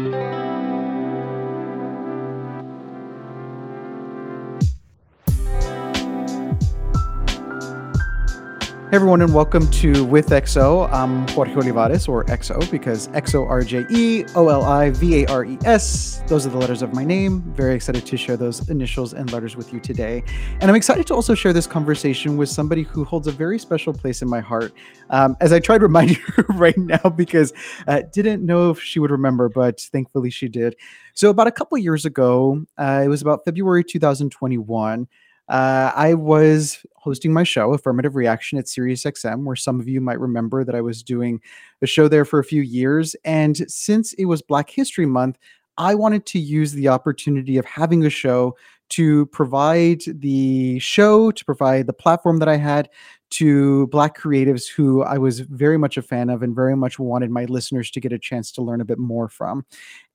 Thank you. Hey everyone, and welcome to With XO. I'm Xorje Olivares, or XO, because XO R J E O L I V A R E S. Those are the letters of my name. Very excited to share those initials and letters with you today. And I'm excited to also share this conversation with somebody who holds a very special place in my heart. Um, as I tried to remind you right now, because I uh, didn't know if she would remember, but thankfully she did. So, about a couple years ago, uh, it was about February 2021 uh, I was hosting my show, Affirmative Reaction, at SiriusXM, where some of you might remember that I was doing a show there for a few years. And since it was Black History Month, I wanted to use the opportunity of having a show to provide the show, to provide the platform that I had to Black creatives who I was very much a fan of and very much wanted my listeners to get a chance to learn a bit more from.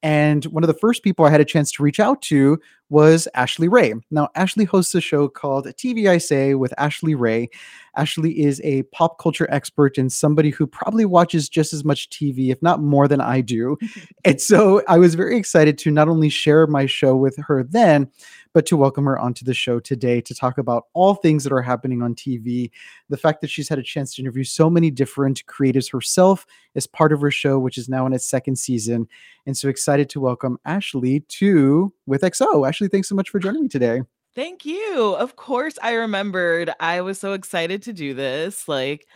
And one of the first people I had a chance to reach out to was Ashley Ray. Now, Ashley hosts a show called TV I Say with Ashley Ray. Ashley is a pop culture expert and somebody who probably watches just as much TV, if not more than I do. and so I was very excited to not only share my show with her then, but to welcome her onto the show today to talk about all things that are happening on TV. The fact that she's had a chance to interview so many different creatives herself as part of her show, which is now in its second season. And so excited to welcome Ashley to With XO. Ashley, thanks so much for joining me today. Thank you. Of course, I remembered. I was so excited to do this. Like,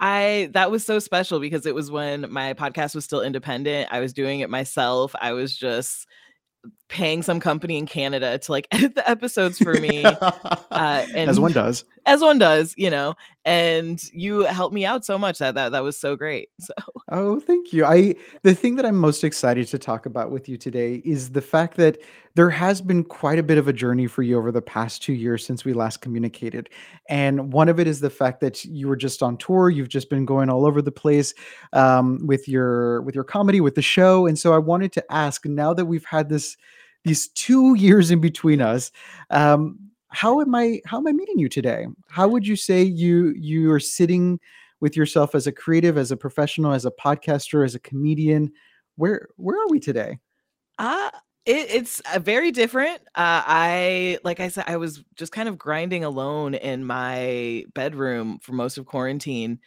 I that was so special because it was when my podcast was still independent. I was doing it myself. I was just paying some company in Canada to like edit the episodes for me. uh, and as one does. As one does, you know. And you helped me out so much that that that was so great. So Oh, thank you. I the thing that I'm most excited to talk about with you today is the fact that there has been quite a bit of a journey for you over the past 2 years since we last communicated. And one of it is the fact that you were just on tour, you've just been going all over the place um, with your with your comedy with the show. And so I wanted to ask now that we've had this these 2 years in between us, um, how am I how am I meeting you today? How would you say you you are sitting with yourself as a creative, as a professional, as a podcaster, as a comedian? Where where are we today? Uh it, it's uh, very different. Uh, I like I said, I was just kind of grinding alone in my bedroom for most of quarantine,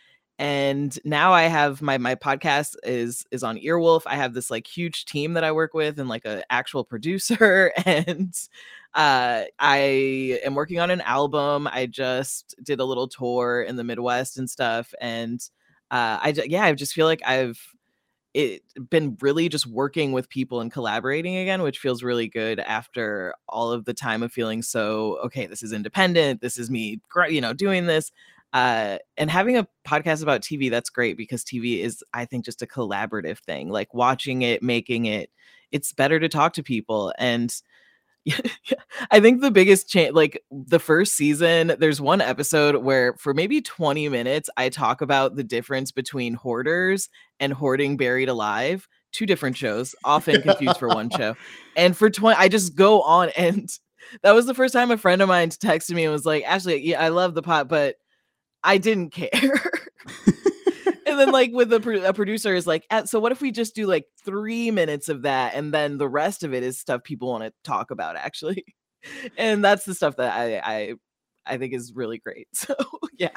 and now I have my my podcast is is on Earwolf. I have this like huge team that I work with and like an actual producer, and uh, I am working on an album. I just did a little tour in the Midwest and stuff, and uh, I yeah, I just feel like I've it been really just working with people and collaborating again, which feels really good after all of the time of feeling so okay. This is independent. This is me, you know, doing this. Uh, and having a podcast about TV, that's great because TV is, I think, just a collaborative thing. Like watching it, making it, it's better to talk to people and I think the biggest change, like the first season, there's one episode where for maybe 20 minutes, I talk about the difference between hoarders and hoarding buried alive. Two different shows, often confused for one show. And for 20, I just go on. And that was the first time a friend of mine texted me and was like, Ashley, yeah, I love the pot, but I didn't care. And then like with a, a producer is like so what if we just do like three minutes of that and then the rest of it is stuff people want to talk about actually. And that's the stuff that i i i think is really great. So yeah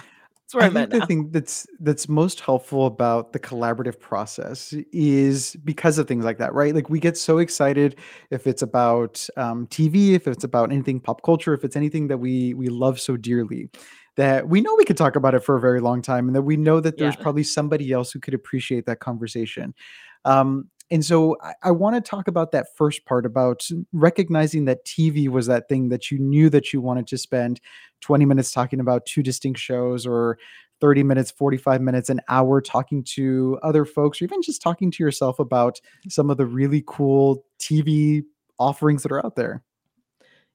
that's where I I'm think at the thing that's that's most helpful about the collaborative process is because of things like that, right? Like we get so excited if it's about um, TV, if it's about anything pop culture, if it's anything that we we love so dearly that we know we could talk about it for a very long time and that we know that there's yeah probably somebody else who could appreciate that conversation. Um, and so I, I want to talk about that first part about recognizing that TV was that thing that you knew that you wanted to spend 20 minutes talking about two distinct shows or 30 minutes, 45 minutes, an hour talking to other folks, or even just talking to yourself about some of the really cool TV offerings that are out there.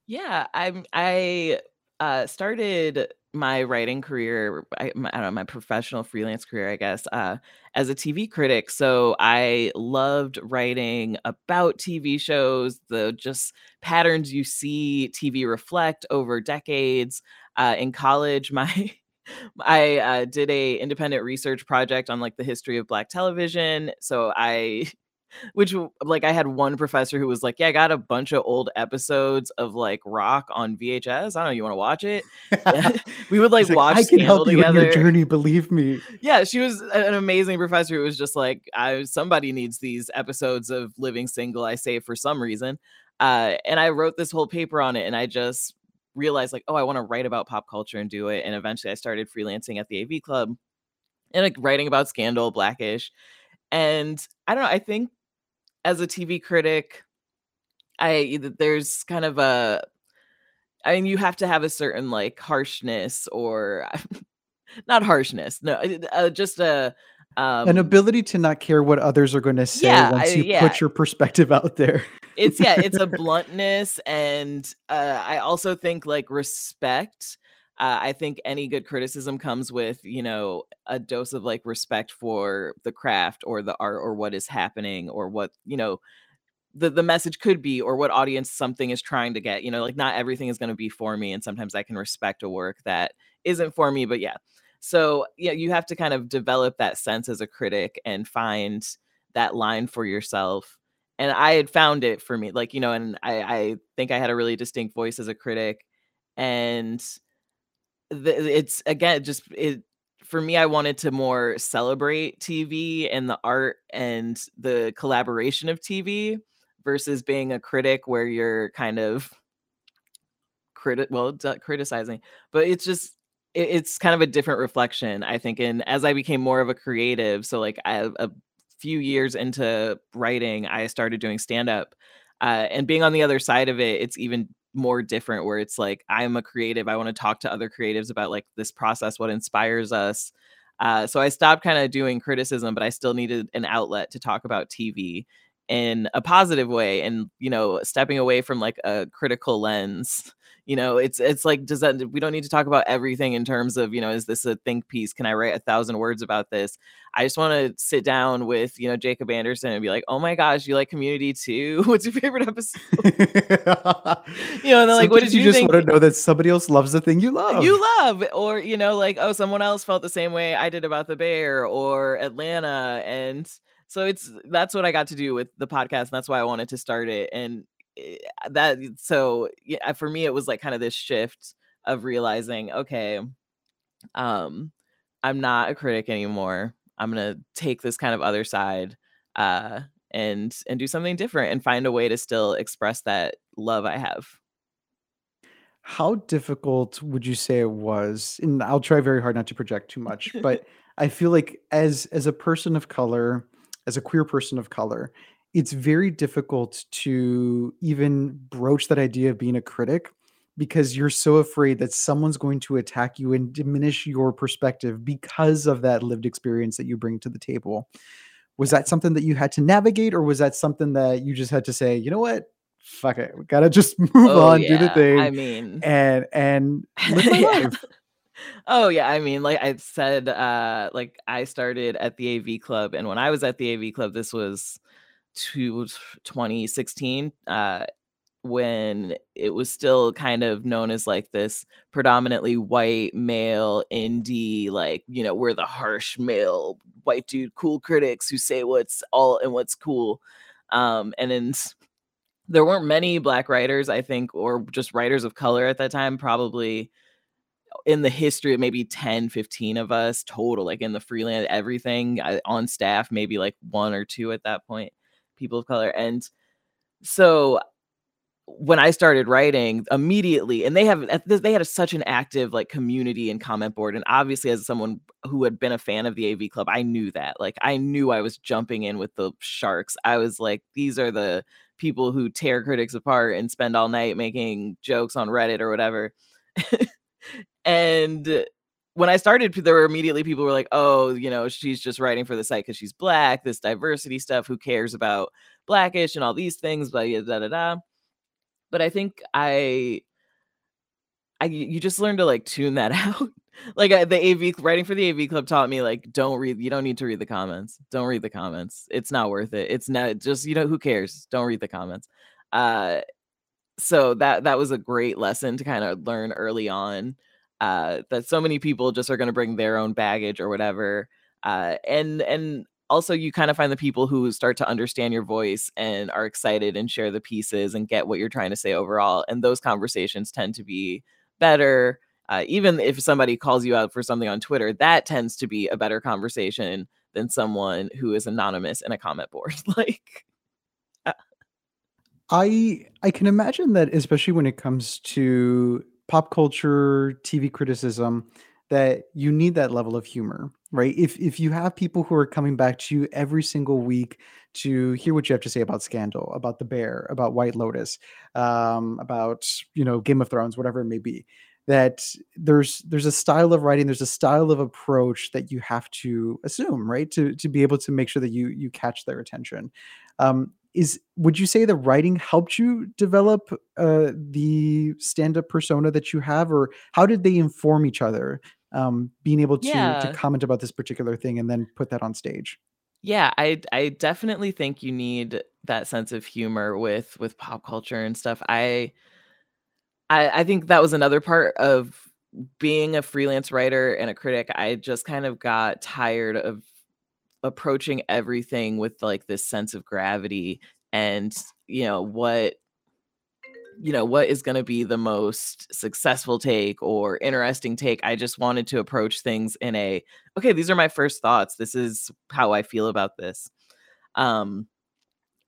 yeah i'm i uh started my writing career, I, my, I don't know, my professional freelance career, I guess, uh, as a TV critic. So I loved writing about TV shows, the just patterns you see TV reflect over decades. Uh, in college, my I uh, did a independent research project on like the history of Black television. So I which like I had one professor who was like, "Yeah, I got a bunch of old episodes of like Roc on VHS. I don't know, you want to watch it?" we would like, like watch. I can help you together. your journey. Believe me. Yeah, she was an amazing professor who was just like, "I somebody needs these episodes of Living Single." I say for some reason, uh, and I wrote this whole paper on it, and I just realized like, oh, I want to write about pop culture and do it. And eventually, I started freelancing at the AV Club and like writing about Scandal, Blackish, and I don't know. I think as a TV critic, I there's kind of a I mean, you have to have a certain like harshness or not harshness, no, uh, just a um, an ability to not care what others are going to say yeah, once you I, yeah. put your perspective out there. it's yeah, it's a bluntness, and uh, I also think like respect. Uh, I think any good criticism comes with you know a dose of like respect for the craft or the art or what is happening or what you know the the message could be or what audience something is trying to get you know like not everything is going to be for me and sometimes i can respect a work that isn't for me but yeah. So yeah you have to kind of develop that sense as a critic and find that line for yourself. And i had found it for me like you know and i i think i had a really distinct voice as a critic. And it's again just it for me, I wanted to more celebrate TV and the art and the collaboration of TV versus being a critic where you're kind of critic well criticizing but it's just it, it's kind of a different reflection i think and as i became more of a creative so like I, a few years into writing i started doing stand up uh, and being on the other side of it it's even more different where it's like i'm a creative i want to talk to other creatives about like this process what inspires us uh, so i stopped kind of doing criticism but i still needed an outlet to talk about tv in a positive way and you know stepping away from like a critical lens you know it's it's like does that we don't need to talk about everything in terms of you know is this a think piece? Can i write a thousand words about this? I just want to sit down with you know jacob anderson and be like oh my gosh you like community too? What's your favorite episode? You know and then like what did you, you just think? want to know that somebody else loves the thing you love. You love or you know like oh someone else felt the same way i did about the bear or atlanta and so it's that's what i got to do with the podcast and that's why i wanted to start it and that so yeah for me it was like kind of this shift of realizing okay um i'm not a critic anymore. I'm gonna take this kind of other side uh and and do something different and find a way to still express that love i have. How difficult would you say it was and i'll try very hard not to project too much but i feel like as as a person of color as a queer person of color it's very difficult to even broach that idea of being a critic because you're so afraid that someone's going to attack you and diminish your perspective because of that lived experience that you bring to the table. Was that something that you had to navigate, or was that something that you just had to say, you know what? Fuck it. We gotta just move oh, on, yeah. do the thing. I mean and and live my yeah. life. Oh yeah, I mean, like I said, uh, like I started at the AV Club, and when I was at the AV Club, this was to 2016 uh, when it was still kind of known as like this predominantly white male indie like you know we're the harsh male white dude cool critics who say what's all and what's cool um and then there weren't many black writers i think or just writers of color at that time probably in the history of maybe 10 15 of us total like in the freelance everything uh, on staff maybe like one or two at that point people of color. And so when I started writing immediately, and they have they had a, such an active like community and comment board, and obviously as someone who had been a fan of the AV Club, I knew that. Like I knew I was jumping in with the sharks. I was like, these are the people who tear critics apart and spend all night making jokes on Reddit or whatever. and when I started, there were immediately people were like, "Oh, you know, she's just writing for the site because she's black. This diversity stuff. Who cares about blackish and all these things?" But da da da. But I think I, I you just learn to like tune that out. like I, the AV writing for the AV club taught me like don't read. You don't need to read the comments. Don't read the comments. It's not worth it. It's not just you know who cares. Don't read the comments. Uh, so that that was a great lesson to kind of learn early on uh, that so many people just are going to bring their own baggage or whatever. Uh, and and also you kind of find the people who start to understand your voice and are excited and share the pieces and get what you're trying to say overall and those conversations tend to be better uh, even if somebody calls you out for something on twitter that tends to be a better conversation than someone who is anonymous in a comment board like uh i i can imagine that especially when it comes to pop culture tv criticism that you need that level of humor right? If if you have people who are coming back to you every single week to hear what you have to say about scandal about the bear about white lotus um, about you know game of thrones whatever it may be that there's there's a style of writing there's a style of approach that you have to assume right? To to be able to make sure that you you catch their attention. Um, is would you say the writing helped you develop uh, the stand-up persona that you have or how did they inform each other um, being able to yeah to comment about this particular thing and then put that on stage. Yeah, I I definitely think you need that sense of humor with with pop culture and stuff. I I, I think that was another part of being a freelance writer and a critic. I just kind of got tired of approaching everything with like this sense of gravity and you know what you know what is going to be the most successful take or interesting take i just wanted to approach things in a okay these are my first thoughts. This is how i feel about this. Um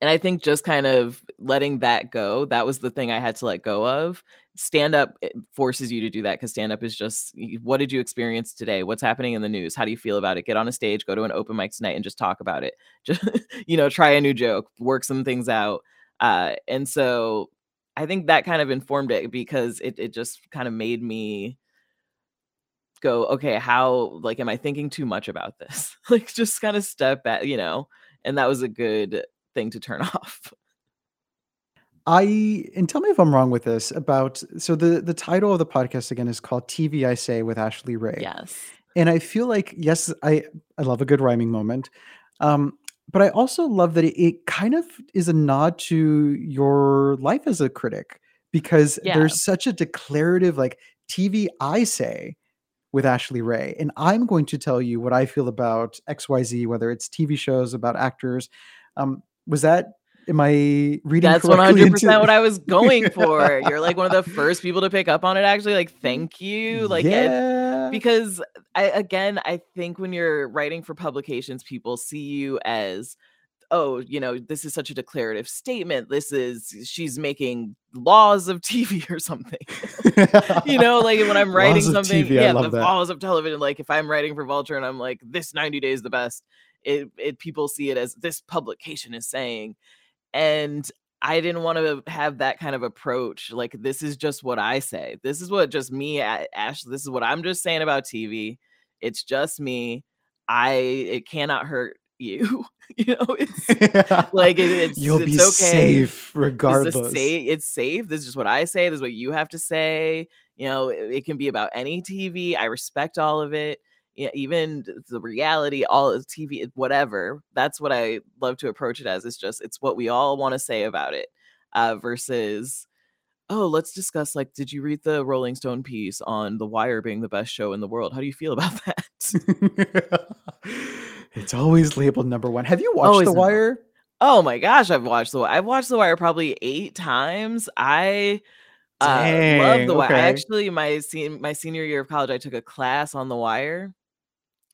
and i think just kind of letting that go that was the thing i had to let go of. Stand up forces you to do that because stand up is just what did you experience today? What's happening in the news? How do you feel about it? Get on a stage go to an open mic tonight and just talk about it. Just you know try a new joke work some things out. Uh, and so I think that kind of informed it because it it just kind of made me go, okay, how like am I thinking too much about this? like just kind of step back, you know, and that was a good thing to turn off. I and tell me if I'm wrong with this about so the the title of the podcast again is called TV I Say with Ashley Ray. Yes. And I feel like yes, I I love a good rhyming moment. Um but I also love that it, it kind of is a nod to your life as a critic because Yeah. there's such a declarative like TV I say with Ashley Ray. And I'm going to tell you what I feel about XYZ, whether it's TV shows, about actors. Um, was that, am I reading That's 100% what I was going for. You're like one of the first people to pick up on it actually. Like thank you. Like it, because I again, I think when you're writing for publications, people see you as oh, you know, this is such a declarative statement. This is she's making laws of TV or something. you know, like when I'm writing something, TV, yeah, the that. laws of television. Like if I'm writing for Vulture and I'm like, this 90 days the best, it, it people see it as this publication is saying. And I didn't want to have that kind of approach. Like, this is just what I say. This is what just me, Ash. This is what I'm just saying about TV. It's just me. I it cannot hurt you. you know, it's like it, it's You'll it's be okay. safe regardless. is safe. It's safe. This is just what I say. This is what you have to say. You know, it, it can be about any TV. I respect all of it. Yeah, even the reality, all TV, whatever. That's what I love to approach it as. It's just it's what we all want to say about it. Uh, versus, oh, let's discuss. Like, did you read the Rolling Stone piece on The Wire being the best show in the world? How do you feel about that? it's always labeled number one. Have you watched Always The Wire? Oh my gosh, I've watched the Wi- I've watched The Wire probably eight times. I uh, love The Wire. I okay. actually my sen- my senior year of college, I took a class on The Wire.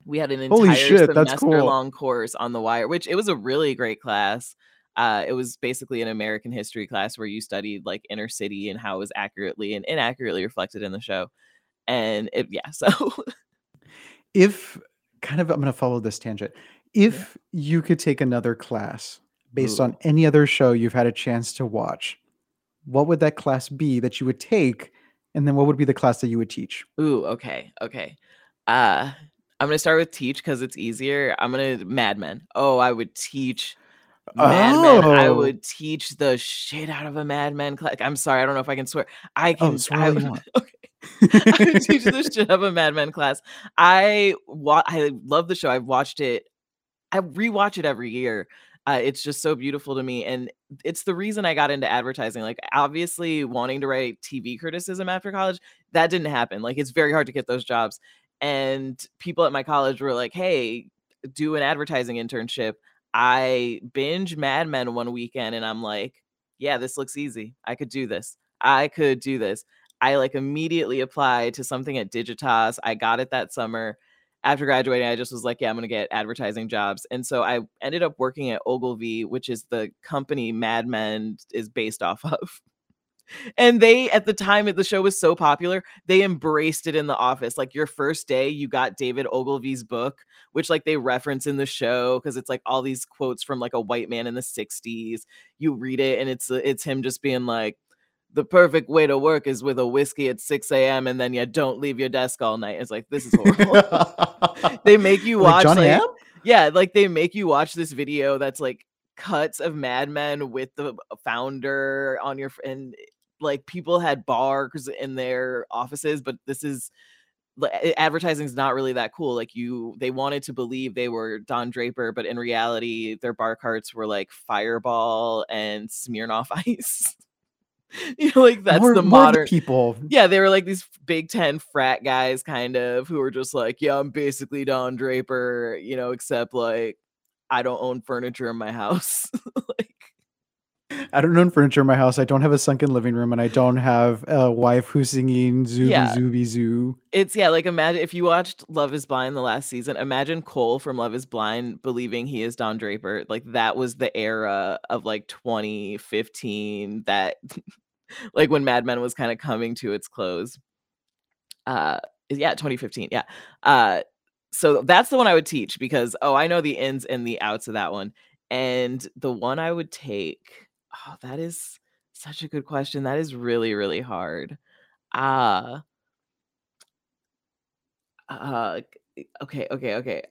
We had an entire shit, semester cool. long course on The Wire, which it was a really great class. Uh, it was basically an American history class where you studied like inner city and how it was accurately and inaccurately reflected in the show. And it, yeah, so If kind of, I'm going to follow this tangent. If you could take another class based Ooh. on any other show you've had a chance to watch, what would that class be that you would take? And then what would be the class that you would teach? Ooh, okay, okay. Uh, I'm gonna start with teach because it's easier. I'm gonna Mad Men. Oh, I would teach Mad Men. I Oh. would teach the shit out of a Mad Men class. I'm sorry, I don't know if I can swear. I can. Oh, swear I would, okay. I would teach the shit out of a Mad Men class. I wa- I love the show. I've watched it. I rewatch it every year. Uh, it's just so beautiful to me, and it's the reason I got into advertising. Like, obviously, wanting to write TV criticism after college, that didn't happen. Like, it's very hard to get those jobs. And people at my college were like, "Hey, do an advertising internship. I binge Mad Men one weekend and I'm like, yeah, this looks easy. I could do this. I could do this. I like immediately applied to something at Digitas. I got it that summer. After graduating, I just was like, yeah, I'm going to get advertising jobs. And so I ended up working at Ogilvy, which is the company Mad Men is based off of and they at the time the show was so popular they embraced it in the office like your first day you got david ogilvy's book which like they reference in the show because it's like all these quotes from like a white man in the 60s you read it and it's uh, it's him just being like the perfect way to work is with a whiskey at 6 a.m. and then you don't leave your desk all night. It's like this is horrible. they make you watch like, like yeah, like they make you watch this video that's like cuts of Mad Men with the founder on your and like people had bars in their offices, but this is advertising is not really that cool. Like you, they wanted to believe they were Don Draper, but in reality, their bar carts were like Fireball and Smirnoff Ice. you know, like that's more, the modern people. Yeah, they were like these Big Ten frat guys, kind of, who were just like, yeah, I'm basically Don Draper, you know, except like I don't own furniture in my house. like I don't own furniture in my house. I don't have a sunken living room, and I don't have a wife who's singing "Zooby yeah. Zooby Zoo." It's yeah, like imagine if you watched Love Is Blind the last season. Imagine Cole from Love Is Blind believing he is Don Draper. Like that was the era of like 2015. That like when Mad Men was kind of coming to its close. Uh, yeah, 2015. Yeah. Uh, so that's the one I would teach because oh, I know the ins and the outs of that one. And the one I would take Oh, that is such a good question. That is really, really hard. Ah. Uh, okay, okay, okay.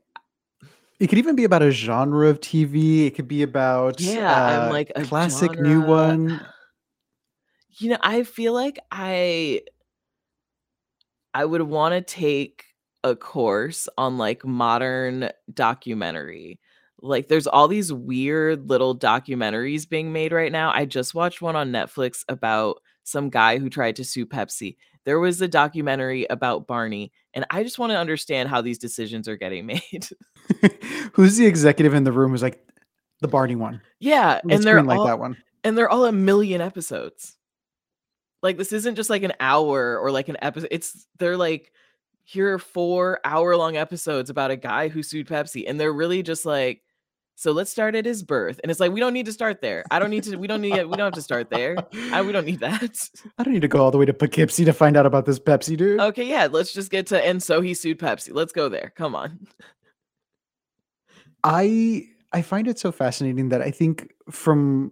It could even be about a genre of TV. It could be about Yeah, I'm like a classic new one. You know, I feel like I I would want to take a course on like modern documentary like there's all these weird little documentaries being made right now. I just watched one on Netflix about some guy who tried to sue Pepsi. There was a documentary about Barney, and I just want to understand how these decisions are getting made. Who's the executive in the room who's like the Barney one? Yeah, Let's and they're like that one. And they're all a million episodes. Like this isn't just like an hour or like an episode. It's they're like here are four hour long episodes about a guy who sued Pepsi, and they're really just like so let's start at his birth. And it's like, we don't need to start there. I don't need to, we don't need, we don't have to start there. I, we don't need that. I don't need to go all the way to Poughkeepsie to find out about this Pepsi dude. Okay. Yeah. Let's just get to, and so he sued Pepsi. Let's go there. Come on. I, I find it so fascinating that I think from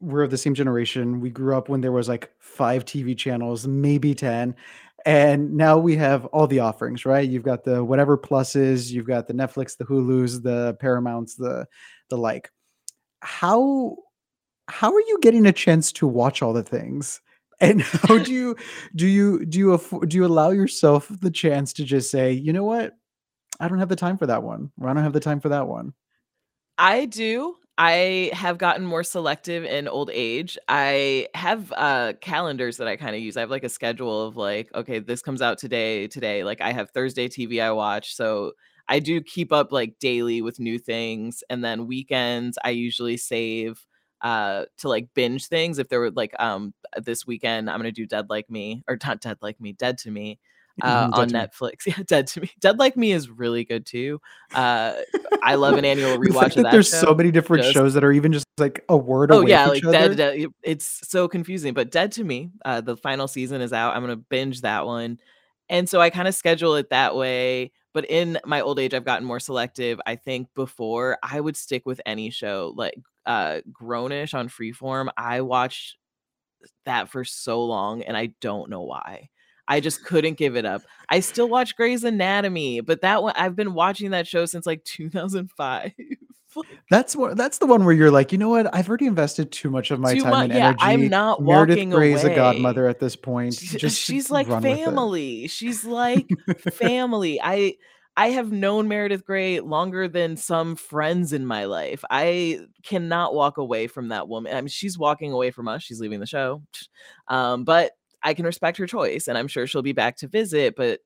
we're of the same generation. We grew up when there was like five TV channels, maybe 10 and now we have all the offerings right? You've got the whatever pluses you've got the netflix the hulus the paramounts the the like. How how are you getting a chance to watch all the things? And how do you do you do you do you allow yourself the chance to just say you know what? I don't have the time for that one or i don't have the time for that one. I do I have gotten more selective in old age. I have uh calendars that I kind of use. I have like a schedule of like, okay, this comes out today, today. Like I have Thursday TV I watch. So I do keep up like daily with new things. And then weekends I usually save uh to like binge things. If there were like um this weekend, I'm gonna do Dead Like Me or not Dead Like Me, Dead to Me uh, on Netflix. Yeah, Dead to Me. Dead Like Me is really good too. Uh, I love an annual rewatch of that. There's show. so many different just, shows that are even just like a word. Oh yeah, like Dead, Dead, It's so confusing. But Dead to Me, uh, the final season is out. I'm gonna binge that one, and so I kind of schedule it that way. But in my old age, I've gotten more selective. I think before I would stick with any show like uh Grownish on Freeform. I watched that for so long, and I don't know why. I just couldn't give it up. I still watch Grey's Anatomy, but that one I've been watching that show since like 2005. that's what that's the one where you're like, you know what? I've already invested too much of my time much, and energy. Yeah, I'm not Meredith walking Grey's away. a godmother at this point. Just she's like family. She's like family. I I have known Meredith Grey longer than some friends in my life. I cannot walk away from that woman. I mean, she's walking away from us. She's leaving the show. Um, but I can respect her choice and I'm sure she'll be back to visit, but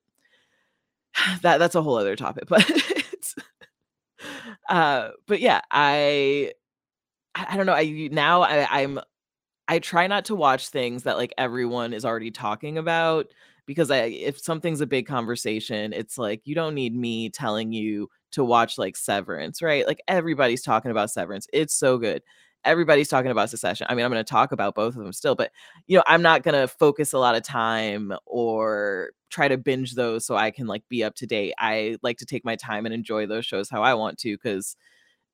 that that's a whole other topic. But uh, but yeah, I I don't know. I now I, I'm I try not to watch things that like everyone is already talking about because I if something's a big conversation, it's like you don't need me telling you to watch like Severance, right? Like everybody's talking about Severance. It's so good. Everybody's talking about Succession. I mean, I'm going to talk about both of them still, but you know, I'm not going to focus a lot of time or try to binge those so I can like be up to date. I like to take my time and enjoy those shows how I want to cuz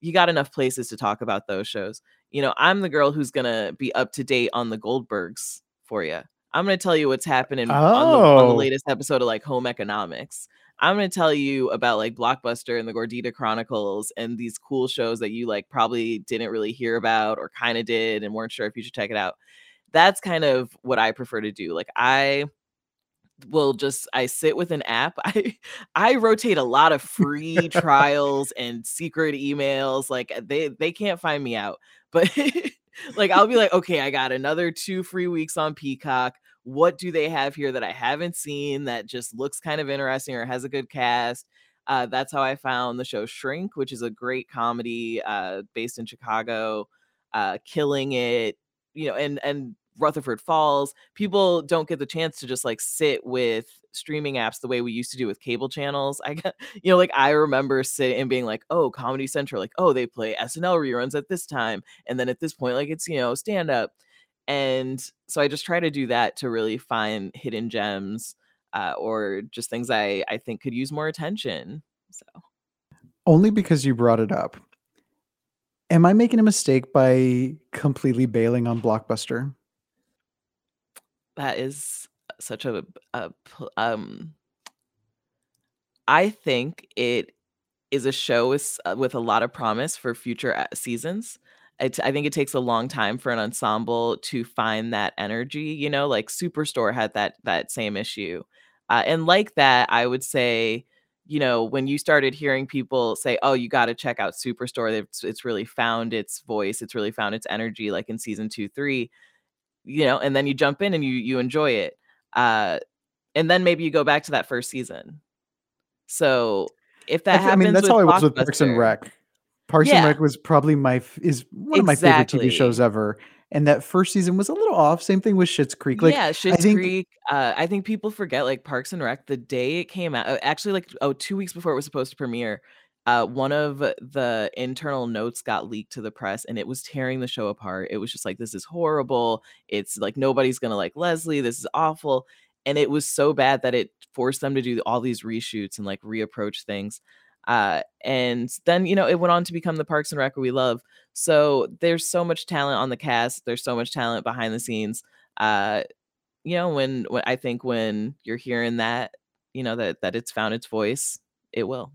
you got enough places to talk about those shows. You know, I'm the girl who's going to be up to date on the Goldbergs for you. I'm going to tell you what's happening oh. on, the, on, the, oh. latest episode of like Home Economics. I'm going to tell you about like Blockbuster and the Gordita Chronicles and these cool shows that you like probably didn't really hear about or kind of did and weren't sure if you should check it out. That's kind of what I prefer to do. Like I will just I sit with an app. I I rotate a lot of free trials and secret emails. Like uh, they they can't find me out. But like I'll be like, okay, I got another two free weeks on Peacock. What do they have here that I haven't seen that just looks kind of interesting or has a good cast? Uh, that's how I found the show Shrink, which is a great comedy uh, based in Chicago, uh, killing it. You know, and and Rutherford Falls. People don't get the chance to just like sit with streaming apps the way we used to do with cable channels. I got, you know, like I remember sitting and being like, oh, Comedy Central, like, oh, they play SNL reruns at this time. And then at this point, like it's, you know, stand up. And so I just try to do that to really find hidden gems uh, or just things I, I think could use more attention. So only because you brought it up. Am I making a mistake by completely bailing on Blockbuster? that is such a, a um I think it is a show with with a lot of promise for future uh, seasons. It, I think it takes a long time for an ensemble to find that energy. You know, like Superstore had that that same issue, uh, and like that, I would say, you know, when you started hearing people say, "Oh, you got to check out Superstore," it's it's really found its voice, it's really found its energy, like in season two, three you know, and then you jump in and you you enjoy it. Uh, and then maybe you go back to that first season. So if that I, happens, I mean that's how I was with Parks and Rec. Parks yeah. and Rec was probably my is one of my favorite TV shows ever. And that first season was a little off. Same thing with Schitt's Creek. Like yeah, Schitt's think, Creek. Uh, I think people forget like Parks and Rec. The day it came out, uh, actually, like oh, two weeks before it was supposed to premiere, uh, one of the internal notes got leaked to the press and it was tearing the show apart. It was just like, this is horrible. It's like nobody's gonna like Leslie. This is awful. And it was so bad that it forced them to do all these reshoots and like reapproach things. Uh, and then you know it went on to become the Parks and Rec we love. So there's so much talent on the cast. There's so much talent behind the scenes. Uh, you know when when I think when you're hearing that, you know that that it's found its voice, it will.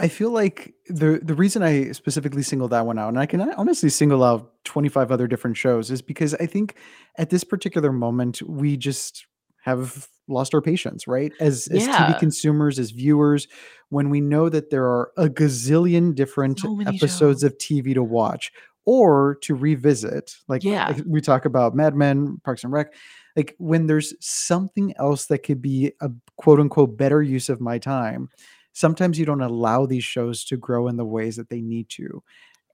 I feel like the the reason I specifically singled that one out, and I can honestly single out 25 other different shows, is because I think at this particular moment we just have lost our patience, right? As as TV consumers, as viewers, when we know that there are a gazillion different So episodes shows. of TV to watch or to revisit, like Yeah. like we talk about Mad Men, Parks and Rec, like when there's something else that could be a quote unquote better use of my time sometimes you don't allow these shows to grow in the ways that they need to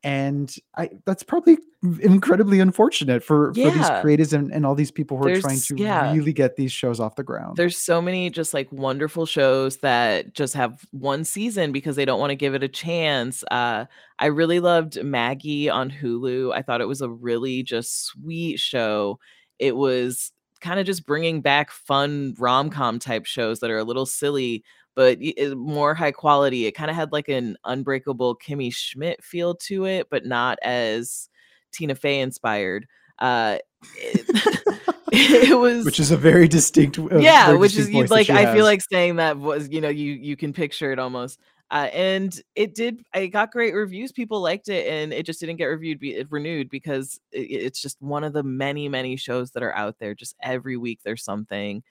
and I that's probably incredibly unfortunate for yeah. for these creators and, and all these people who There's, are trying to yeah. really get these shows off the ground. There's so many just like wonderful shows that just have one season because they don't want to give it a chance. Uh, I really loved Maggie on Hulu. I thought it was a really just sweet show. It was kind of just bringing back fun rom-com type shows that are a little silly but more high quality. It kind of had like an unbreakable Kimmy Schmidt feel to it, but not as Tina Fey inspired. Uh, it, it, was, which is a very distinct, uh, yeah, very which is like I feel like saying that was you know you you can picture it almost. Uh, and it did. It got great reviews. People liked it, and it just didn't get reviewed, be, renewed because it, it's just one of the many, many shows that are out there. Just every week there's something.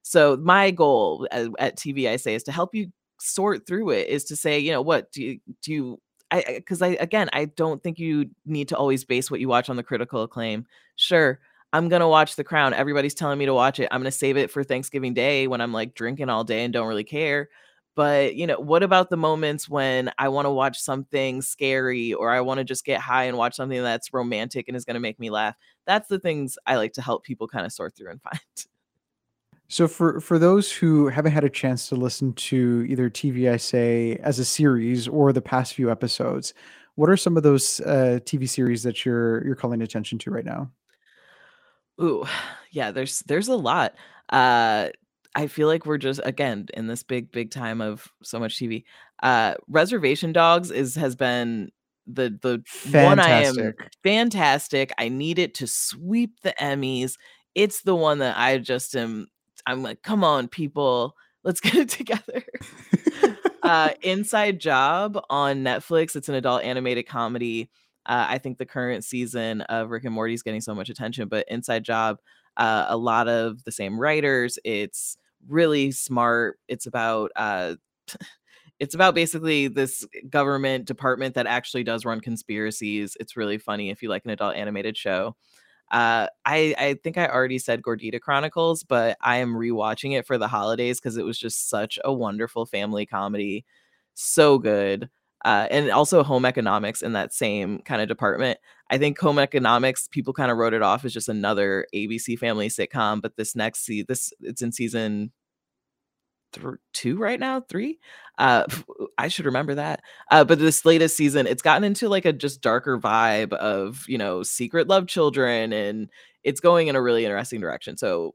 So my goal at, at TV, I say, is to help you sort through it. Is to say, you know, what do you do? You, I because I again, I don't think you need to always base what you watch on the critical acclaim. Sure, I'm gonna watch The Crown. Everybody's telling me to watch it. I'm gonna save it for Thanksgiving Day when I'm like drinking all day and don't really care. But you know what about the moments when i want to watch something scary or i want to just get high and watch something that's romantic and is going to make me laugh that's the things i like to help people kind of sort through and find so for for those who haven't had a chance to listen to either TV I say as a series or the past few episodes, what are some of those uh, TV series that you're you're calling attention to right now? Ooh, yeah, there's there's a lot. Uh I feel like we're just again in this big big time of so much TV. Uh Reservation Dogs is has been the the one I am Fantastic. fantastic. I need it to sweep the Emmys. It's the one that I just am I'm like, "Come on people, let's get it together." Uh Inside Job on Netflix. It's an adult animated comedy. Uh, I think the current season of Rick and Morty is getting so much attention, but Inside Job, uh, a lot of the same writers. It's really smart. It's about uh, it's about basically this government department that actually does run conspiracies. It's really funny if you like an adult animated show. Uh, I I think I already said Gordita Chronicles, but I am rewatching it for the holidays because it was just such a wonderful family comedy, so good. Uh, and also home economics in that same kind of department. I think home economics people kind of wrote it off as just another ABC family sitcom, but this next see this it's in season thr 2 right now, 3? Uh, I should remember that. Uh, but this latest season, it's gotten into like a just darker vibe of, you know, secret love children, and it's going in a really interesting direction. So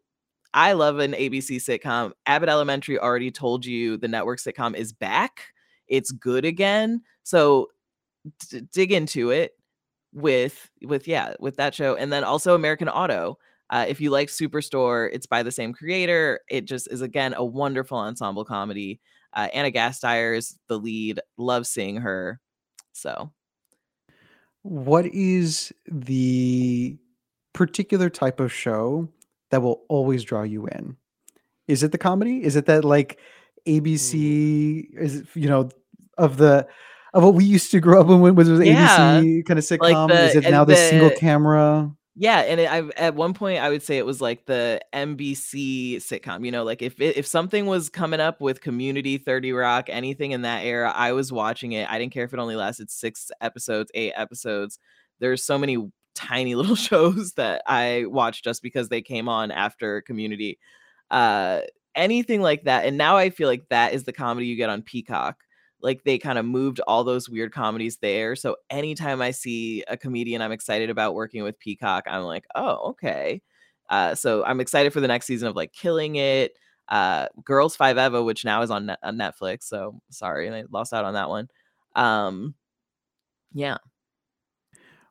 I love an ABC sitcom. Abbott Elementary already told you the network sitcom is back. It's good again. So d- dig into it with with yeah with that show and then also american auto uh, if you like superstore it's by the same creator it just is again a wonderful ensemble comedy uh, anna gasteyer is the lead love seeing her so What is the particular type of show that will always draw you in? Is it the comedy? Is it that like Ooh. ABC is it, you know of the of what we used to grow up when was it was yeah ABC kind of like sitcom? Is it now the single camera? Yeah, and it I've at one point, I would say it was like the NBC sitcom, you know, like if if something was coming up with Community, 30 Rock, anything in that era, I was watching it. I didn't care if it only lasted 6 episodes, 8 episodes. There's so many tiny little shows that I watched just because they came on after Community. Uh, anything like that, and now I feel like that is the comedy you get on Peacock. Like, they kinda moved all those weird comedies there, so anytime I see a comedian I'm excited about working with Peacock, I'm like, "Oh, okay." Uh, so I'm excited for the next season of, like, Killing It, uh, Girls Five Eva, which now is on Net on Netflix, so sorry, I lost out on that one. Um, yeah.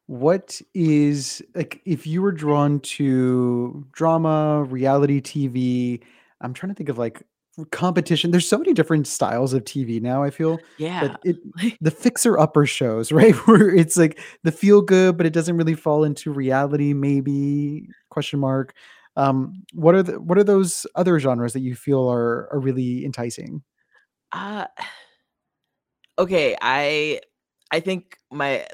What is like if you were drawn to drama, reality TV, I'm trying to think of like competition. There's so many different styles of TV now, I feel Yeah. it the fixer-upper shows, right? Where it's like the feel good, but it doesn't really fall into reality, maybe question mark. Um, what are the what are those other genres that you feel are are really enticing? Uh, okay, I I think my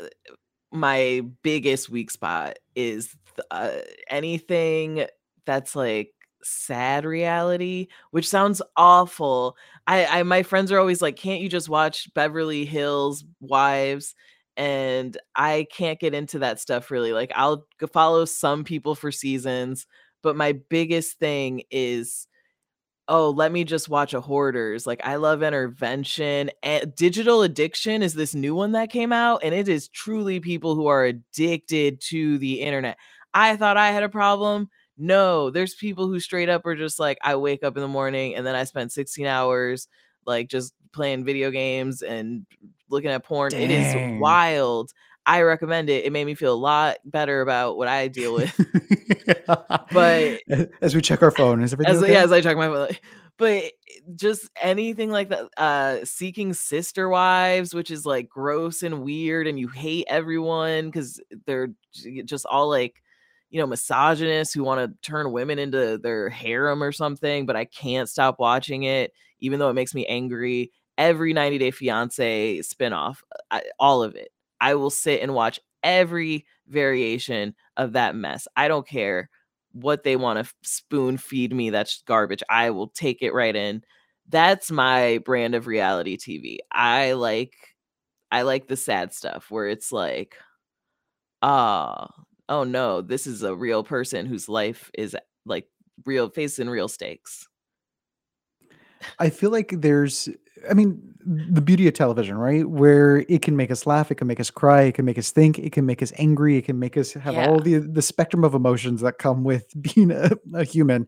my biggest weak spot is uh, anything that's, like, sad reality, which sounds awful. I I my friends are always like, "Can't you just watch Beverly Hills Wives?" And I can't get into that stuff really, like, I'll follow some people for seasons, but my biggest thing is Oh, let me just watch a Hoarders. Like, I love Intervention, and Digital Addiction is this new one that came out, and it is truly people who are addicted to the internet. I thought I had a problem. No, there's people who straight up are just like, I wake up in the morning and then I spend 16 hours like just playing video games and looking at porn. It is wild. I recommend it. It made me feel a lot better about what I deal with. But As we check our phone, is everything as yeah, as I check my phone, like but just anything like that, uh, Seeking Sister Wives, which is, like, gross and weird, and you hate everyone because they're just all, like, you know, misogynists who wanna turn women into their harem or something, but I can't stop watching it, even though it makes me angry. Every 90 Day Fiancé spinoff, I all of it. I will sit and watch every variation of that mess. I don't care what they wanna spoon feed me that's garbage. I will take it right in. that's my brand of reality TV. I like I like the sad stuff where it's like, ah, no, this is a real person whose life is like real facing real stakes. I feel like there's I mean, the beauty of television, right? Where it can make us laugh, it can make us cry, it can make us think, it can make us angry, it can make us have Yeah. all the the spectrum of emotions that come with being a, a human.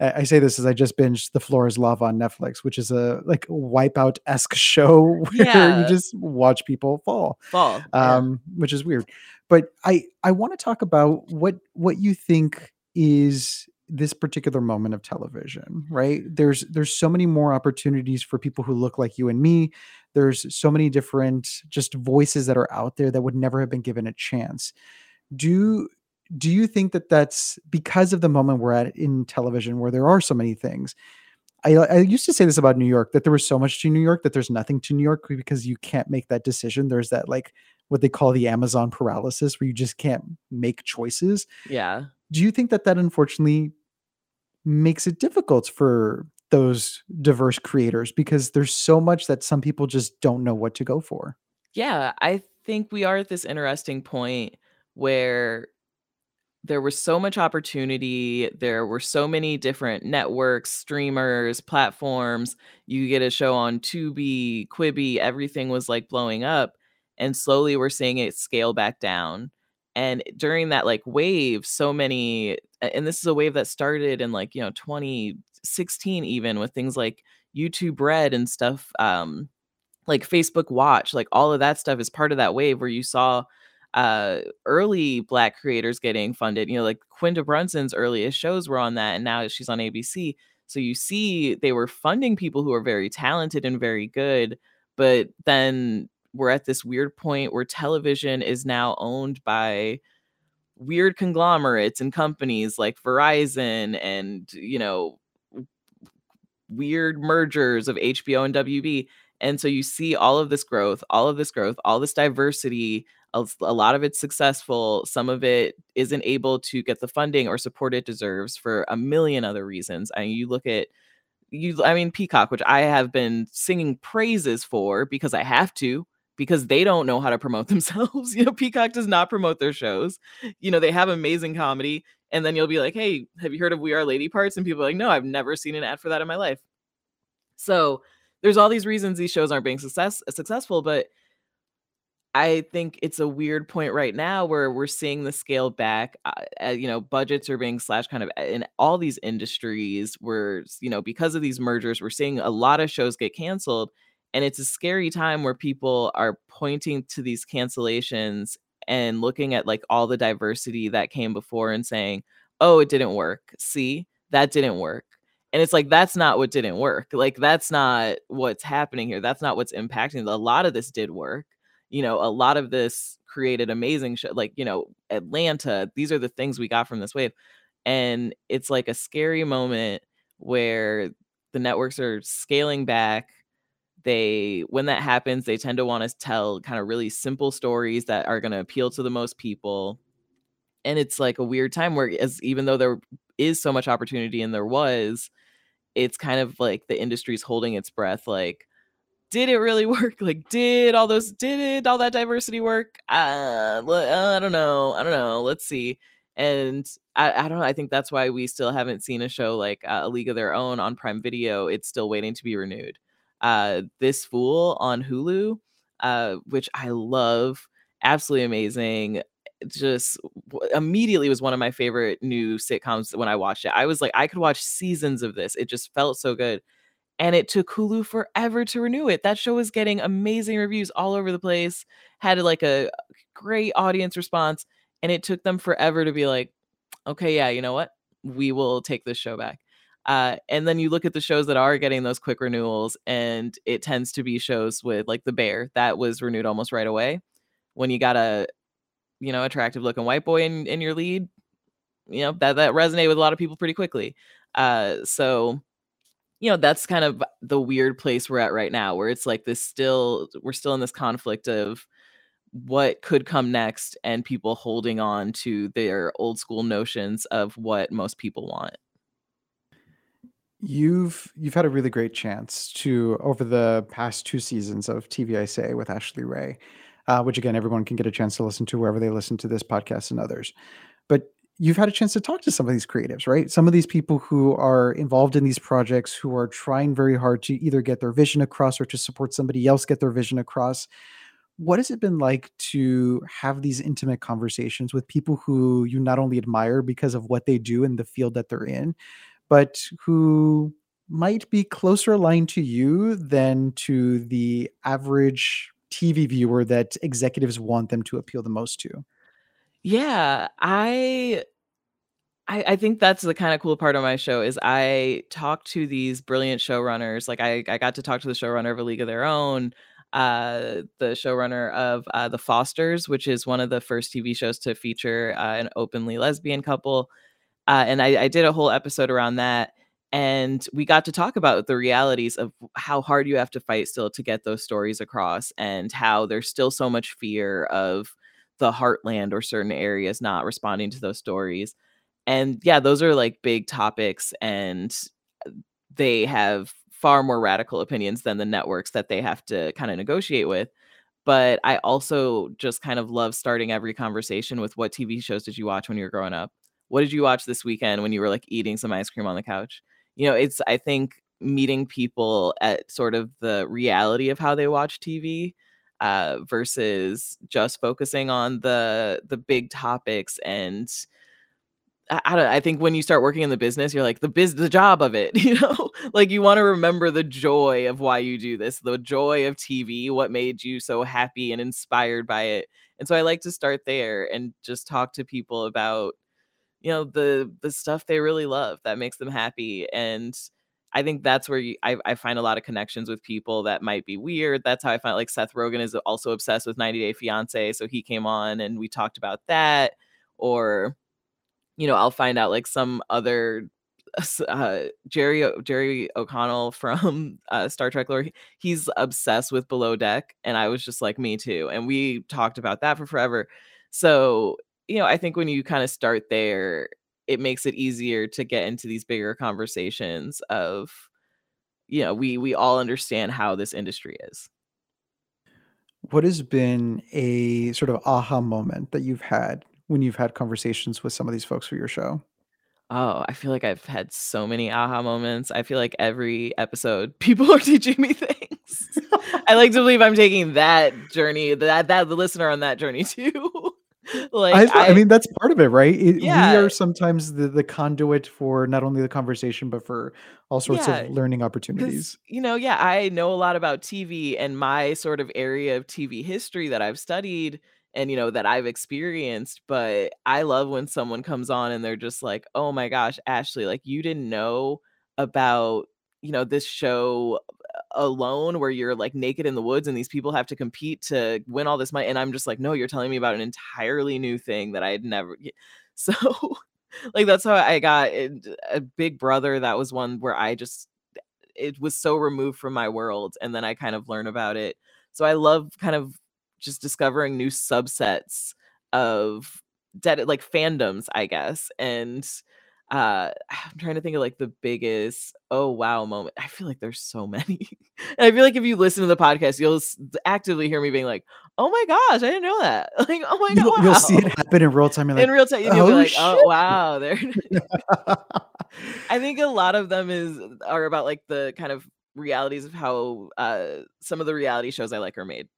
I I say this as I just binged The Floor is Lava on Netflix, which is a like wipeout esque show where you just watch people fall, Fall. Yeah. um, which is weird. But I I want to talk about what what you think is this particular moment of television, right? There's there's so many more opportunities for people who look like you and me. There's so many different just voices that are out there that would never have been given a chance. Do do you think that that's because of the moment we're at in television where there are so many things? I, I used to say this about New York that there was so much to New York that there's nothing to New York because you can't make that decision. There's that like what they call the Amazon paralysis where you just can't make choices. Yeah. Do you think that that unfortunately makes it difficult for those diverse creators because there's so much that some people just don't know what to go for? Yeah, I think we are at this interesting point where there was so much opportunity. There were so many different networks, streamers, platforms. You get a show on Tubi, Quibi, everything was like blowing up. And slowly we're seeing it scale back down. And during that like wave, so many, and this is a wave that started in like, you know, 2016, even with things like YouTube Red and stuff. Um, like Facebook Watch, like all of that stuff is part of that wave where you saw uh early black creators getting funded. You know, like Quinta Brunson's earliest shows were on that, and now she's on ABC. So you see they were funding people who are very talented and very good, but then we're at this weird point where television is now owned by weird conglomerates and companies like Verizon and you know weird mergers of HBO and WB. And so you see all of this growth, all of this growth, all this diversity. A lot of it's successful. Some of it isn't able to get the funding or support it deserves for a million other reasons. And you look at you, I mean, Peacock, which I have been singing praises for because I have to, because they don't know how to promote themselves. you know, Peacock does not promote their shows. You know, they have amazing comedy. And then you'll be like, hey, have you heard of We Are Lady Parts? And people are like, no, I've never seen an ad for that in my life. So there's all these reasons these shows aren't being success successful, but I think it's a weird point right now where we're seeing the scale back. Uh, uh, you know, budgets are being slashed kind of in all these industries. Where you know, because of these mergers, we're seeing a lot of shows get canceled, and it's a scary time where people are pointing to these cancellations and looking at like all the diversity that came before and saying, "Oh, it didn't work. See, that didn't work." And it's like that's not what didn't work. Like that's not what's happening here. That's not what's impacting. A lot of this did work you know, a lot of this created amazing show like, you know, Atlanta. These are the things we got from this wave. And it's like a scary moment where the networks are scaling back. They when that happens, they tend to want to tell kind of really simple stories that are going to appeal to the most people. And it's like a weird time where as even though there is so much opportunity and there was, it's kind of like the industry's holding its breath like did it really work? Like, did all those, did it, all that diversity work? Uh, uh, I don't know. I don't know. Let's see. And I, I don't know. I think that's why we still haven't seen a show like uh, A League of Their Own on Prime Video. It's still waiting to be renewed. Uh, this Fool on Hulu, uh, which I love, absolutely amazing. Just w- immediately was one of my favorite new sitcoms when I watched it. I was like, I could watch seasons of this. It just felt so good and it took Hulu forever to renew it. That show was getting amazing reviews all over the place, had like a great audience response, and it took them forever to be like, okay, yeah, you know what? We will take this show back. Uh, and then you look at the shows that are getting those quick renewals, and it tends to be shows with like The Bear that was renewed almost right away. When you got a you know attractive looking white boy in in your lead, you know that that resonated with a lot of people pretty quickly. Uh, so you know that's kind of the weird place we're at right now where it's like this still we're still in this conflict of what could come next and people holding on to their old school notions of what most people want You've you've had a really great chance to over the past two seasons of TV I Say with Ashley Ray, uh, which again everyone can get a chance to listen to wherever they listen to this podcast and others. But you've had a chance to talk to some of these creatives, right? Some of these people who are involved in these projects who are trying very hard to either get their vision across or to support somebody else get their vision across. What has it been like to have these intimate conversations with people who you not only admire because of what they do in the field that they're in, but who might be closer aligned to you than to the average TV viewer that executives want them to appeal the most to? Yeah, I I I think that's the kinda cool part of my show is I talk to these brilliant showrunners, like, I I got to talk to the showrunner of A League of Their Own, uh, the showrunner of, uh, The Fosters, which is one of the first TV shows to feature, uh, an openly lesbian couple, uh, and I I did a whole episode around that, and we got to talk about the realities of how hard you have to fight still to get those stories across, and how there's still so much fear of the heartland or certain areas not responding to those stories. And yeah, those are like big topics and they have far more radical opinions than the networks that they have to kind of negotiate with. But I also just kind of love starting every conversation with what TV shows did you watch when you were growing up? What did you watch this weekend when you were like eating some ice cream on the couch? You know, it's I think meeting people at sort of the reality of how they watch TV uh, versus just focusing on the the big topics and I, I don't I think when you start working in the business, you're like the biz the job of it, you know? like you want to remember the joy of why you do this, the joy of TV, what made you so happy and inspired by it. And so I like to start there and just talk to people about you know the the stuff they really love that makes them happy and I think that's where you, I, I find a lot of connections with people that might be weird. That's how I find like Seth Rogen is also obsessed with 90 Day Fiance. So he came on and we talked about that. Or, you know, I'll find out like some other uh, Jerry Jerry O'Connell from uh, Star Trek lore. He's obsessed with Below Deck, and I was just like me too. And we talked about that for forever. So you know, I think when you kind of start there, it makes it easier to get into these bigger conversations of you know we we all understand how this industry is. What has been a sort of aha moment that you've had when you've had conversations with some of these folks for your show? Oh i feel like i've had so many aha moments. I feel like every episode people are teaching me things. I like to believe i'm taking that journey that that the listener on that journey too like I, I, I, mean that's part of it right it, yeah. we are sometimes the, the conduit for not only the conversation but for all sorts yeah. of learning opportunities you know yeah i know a lot about tv and my sort of area of tv history that i've studied and you know that i've experienced but i love when someone comes on and they're just like oh my gosh ashley like you didn't know about you know this show alone where you're like naked in the woods and these people have to compete to win all this money and i'm just like no you're telling me about an entirely new thing that i had never so like that's how i got a big brother that was one where i just it was so removed from my world and then i kind of learn about it. So i love kind of just discovering new subsets of dead like fandoms i guess and uh i'm trying to think of like the biggest oh wow moment i feel like there's so many and i feel like if you listen to the podcast you'll actively hear me being like oh my gosh i didn't know that. Like oh my god you'll, wow. you'll see it happen in real time like, in real time you'll oh, be like oh wow there i think a lot of them is are about like the kind of realities of how uh, some of the reality shows I like are made.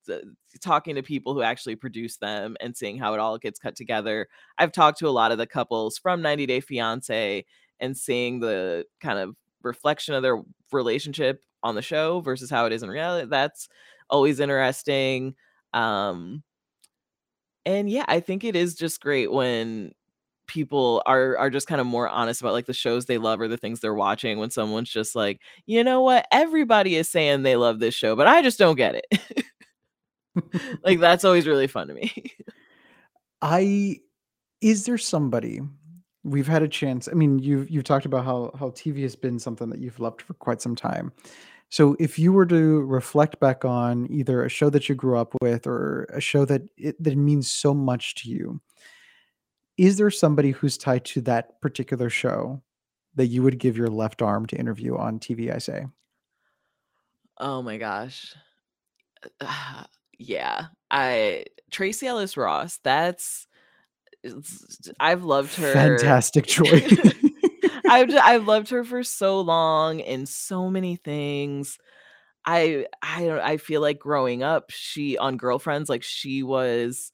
talking to people who actually produce them and seeing how it all gets cut together. I've talked to a lot of the couples from 90 Day Fiance and seeing the kind of reflection of their relationship on the show versus how it is in reality. That's always interesting. Um, and yeah, I think it is just great when people are are just kind of more honest about like the shows they love or the things they're watching when someone's just like you know what? Everybody is saying they love this show but i just don't get it. Like that's always really fun to me. I is there somebody we've had a chance i mean you've you've talked about how how tv has been something that you've loved for quite some time. So if you were to reflect back on either a show that you grew up with or a show that it, that means so much to you is there somebody who's tied to that particular show that you would give your left arm to interview on TV, I say. Oh my gosh. Uh, yeah. I Tracee Ellis Ross, that's I've loved her. Fantastic choice. I've just, I've loved her for so long in so many things. I I don't I feel like growing up, she on Girlfriends, like she was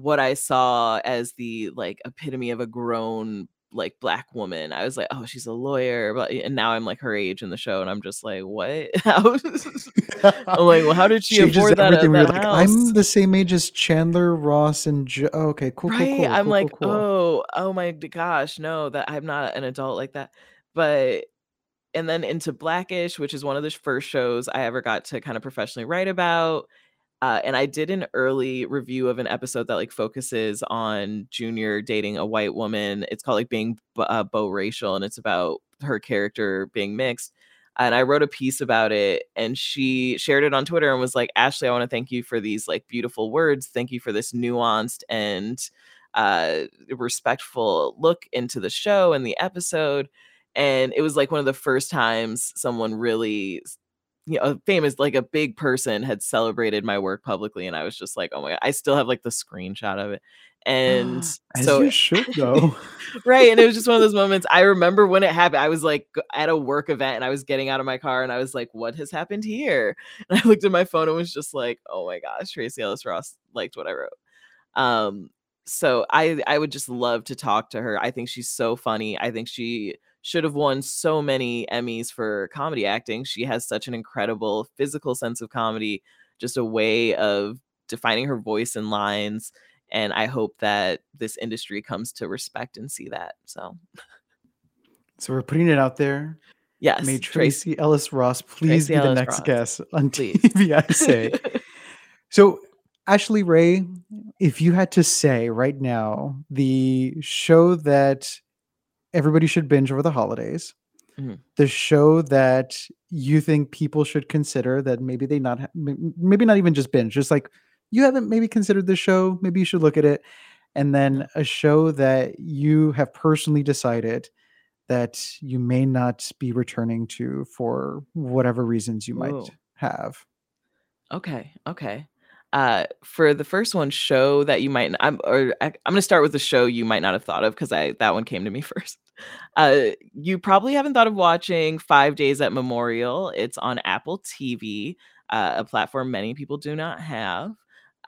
what I saw as the like epitome of a grown like black woman. I was like, oh, she's a lawyer, but eh, and now I'm like her age in the show, and I'm just like, what? I'm like, well, how did she Changes afford that? everything. At We're like. I'm the same age as Chandler, Ross, and jo- oh, okay, cool, right? cool, cool. I'm cool, like, cool. oh, oh my gosh, no, that I'm not an adult like that. But and then into Blackish, which is one of the first shows I ever got to kind of professionally write about. Uh, and I did an early review of an episode that like focuses on Junior dating a white woman. It's called like being uh, bow racial, and it's about her character being mixed. And I wrote a piece about it, and she shared it on Twitter and was like, "Ashley, I want to thank you for these like beautiful words. Thank you for this nuanced and uh, respectful look into the show and the episode." And it was like one of the first times someone really you know, a famous like a big person had celebrated my work publicly and I was just like, "Oh my god, I still have like the screenshot of it." And so you should though. right, and it was just one of those moments I remember when it happened. I was like at a work event and I was getting out of my car and I was like, "What has happened here?" And I looked at my phone and was just like, "Oh my gosh, Tracee Ellis Ross liked what I wrote." Um so I I would just love to talk to her. I think she's so funny. I think she should have won so many Emmys for comedy acting. She has such an incredible physical sense of comedy, just a way of defining her voice and lines. And I hope that this industry comes to respect and see that. So, so we're putting it out there. yes, May Trace, Tracee Ellis Ross please Tracee be the Ellis next Ross, guest on please. TV, I say. So, Ashley Ray, if you had to say right now the show that everybody should binge over the holidays, Mhm. the show that you think people should consider that maybe they not ha- maybe not even just binge, just like you haven't maybe considered this show, maybe you should look at it, and then a show that you have personally decided that you may not be returning to for whatever reasons you might Ooh. have. Okay, okay. Uh, for the first one, show that you might I'm, or I, I'm gonna start with the show you might not have thought of because I that one came to me first. Uh, you probably haven't thought of watching Five Days at Memorial. It's on Apple TV, uh, a platform many people do not have.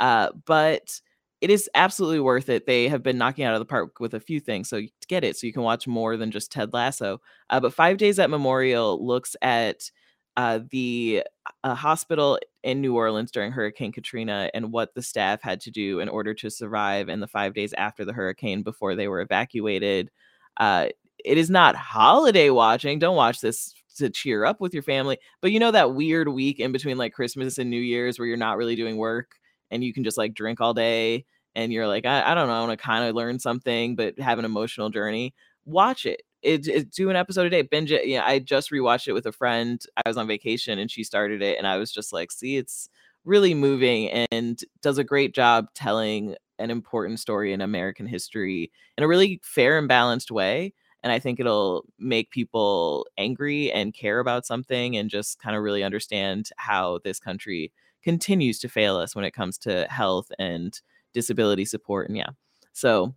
Uh, but it is absolutely worth it. They have been knocking out of the park with a few things, so get it. So you can watch more than just Ted Lasso. Uh, but Five Days at Memorial looks at uh, the uh, hospital in New Orleans during Hurricane Katrina and what the staff had to do in order to survive in the five days after the hurricane before they were evacuated. Uh, it is not holiday watching. Don't watch this to cheer up with your family. But you know that weird week in between like Christmas and New Year's where you're not really doing work and you can just like drink all day and you're like, I, I don't know, I want to kind of learn something, but have an emotional journey. Watch it. It, it do an episode a day, binge it. Yeah, I just rewatched it with a friend. I was on vacation and she started it, and I was just like, see, it's really moving and does a great job telling an important story in American history in a really fair and balanced way. And I think it'll make people angry and care about something and just kind of really understand how this country continues to fail us when it comes to health and disability support. And yeah, so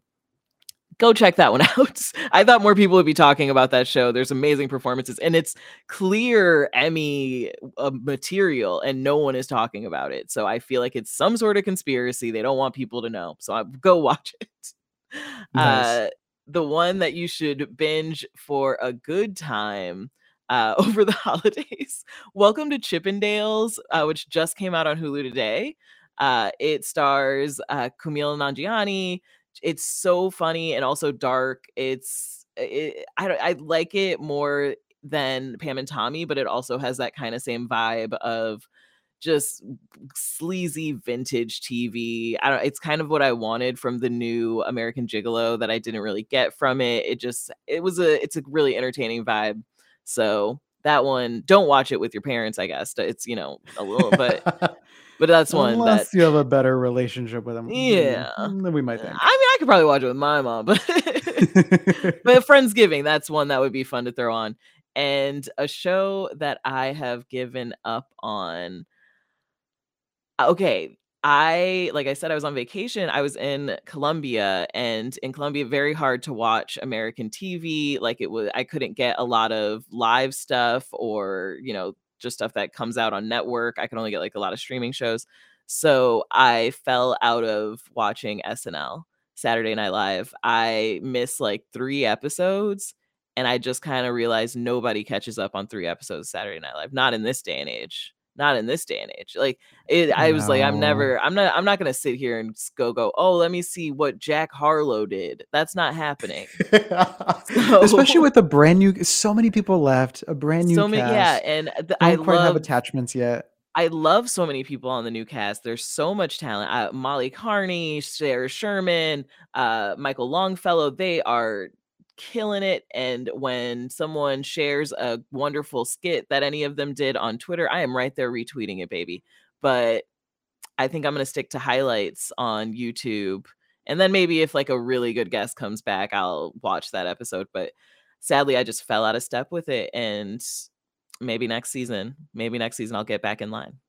go check that one out. I thought more people would be talking about that show. There's amazing performances and it's clear Emmy uh, material and no one is talking about it. So I feel like it's some sort of conspiracy. They don't want people to know. So I, go watch it. Nice. Uh, the one that you should binge for a good time uh, over the holidays. Welcome to Chippendales, uh, which just came out on Hulu today. Uh, it stars uh, Kumail Nanjiani. It's so funny and also dark. It's it, I don't- I like it more than Pam and Tommy, but it also has that kind of same vibe of just sleazy vintage TV. I don't it's kind of what I wanted from the new American Gigolo that I didn't really get from it. It just it was a it's a really entertaining vibe. So that one, don't watch it with your parents, I guess. It's you know a little but but that's one that Unless you have a better relationship with them, mm, Yeah. Mm, than we might think. I mean I could probably watch it with my mom, but but Friendsgiving, that's one that would be fun to throw on. And a show that I have given up on. Uh, okay, I like I said, I was on vacation. I was in Colombia, and in Colombia, very hard to watch American TV. Like it was, I couldn't get a lot of live stuff or you know just stuff that comes out on network. I could only get like a lot of streaming shows. So I fell out of watching SNL, Saturday Night Live. I missed like three episodes, and I just kind of realized nobody catches up on three episodes of Saturday Night Live. Not in this day and age not in this day and age. Like it, I was like, I'm never, I'm not, I'm not gonna sit here and go, go, oh, let me see what Jack Harlow did. That's not happening. so, Especially with a brand new, so many people left, a brand new. So many, yeah, and the, I quite love, have attachments yet. I love so many people on the new cast. There's so much talent. Uh, Molly Kearney, Sarah Sherman, uh, Michael Longfellow. They are killing it. And when someone shares a wonderful skit that any of them did on Twitter, I am right there retweeting it, baby. But I think I'm going to stick to highlights on YouTube. And then maybe if like a really good guest comes back, I'll watch that episode. But sadly, I just fell out of step with it. And maybe next season, maybe next season, I'll get back in line.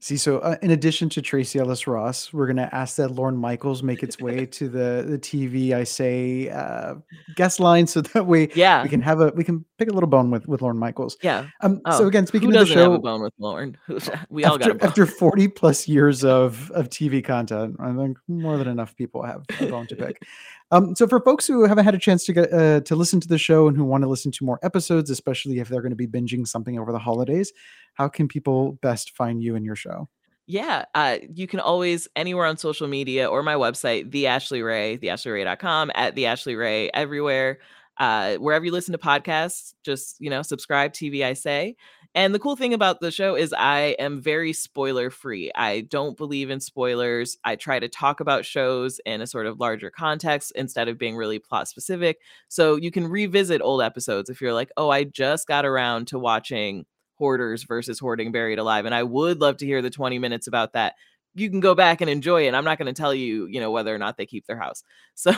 See, so uh, in addition to Tracee Ellis Ross, we're gonna ask that Lorne Michaels make its way to the the TV I say uh, guest line, so that way yeah we can have a we can pick a little bone with with Lorne Michaels. Yeah. Um. Oh, so again, speaking of the show, have a bone with Lorne? we all after, got after forty plus years of of TV content. I think more than enough people have a bone to pick. Um, so for folks who haven't had a chance to get uh, to listen to the show and who want to listen to more episodes, especially if they're going to be binging something over the holidays, how can people best find you and your show? Yeah, uh, you can always anywhere on social media or my website, the Ashley Ray, theashleyray.com, at the Ashley Ray everywhere. Uh, wherever you listen to podcasts, just you know, subscribe. TV I say. And the cool thing about the show is I am very spoiler free. I don't believe in spoilers. I try to talk about shows in a sort of larger context instead of being really plot specific. So you can revisit old episodes if you're like, oh, I just got around to watching Hoarders versus Hoarding Buried Alive. And I would love to hear the 20 minutes about that you can go back and enjoy it. I'm not going to tell you, you know, whether or not they keep their house. So,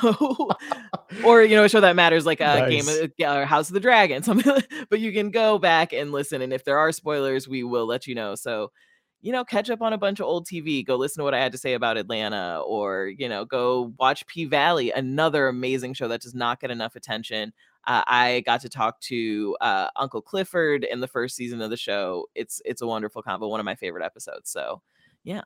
or you know, a show that matters like a nice. game of uh, House of the Dragon, something. Like, but you can go back and listen, and if there are spoilers, we will let you know. So, you know, catch up on a bunch of old TV. Go listen to what I had to say about Atlanta, or you know, go watch P Valley, another amazing show that does not get enough attention. Uh, I got to talk to uh, Uncle Clifford in the first season of the show. It's it's a wonderful combo, one of my favorite episodes. So, yeah.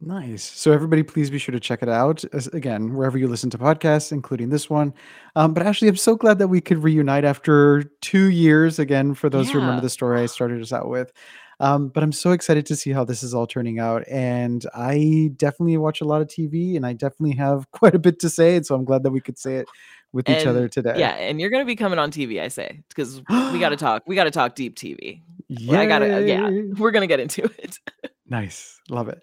Nice. So everybody, please be sure to check it out. As, again, wherever you listen to podcasts, including this one. Um, but actually, I'm so glad that we could reunite after two years. Again, for those who remember the story I started us out with. Um, but I'm so excited to see how this is all turning out. And I definitely watch a lot of TV, and I definitely have quite a bit to say. And so I'm glad that we could say it with each other today. yeah, and you're gonna be coming on TV, I say, because we got to talk. We got to talk deep TV. I gotta. Yeah, we're gonna get into it. Nice. Love it.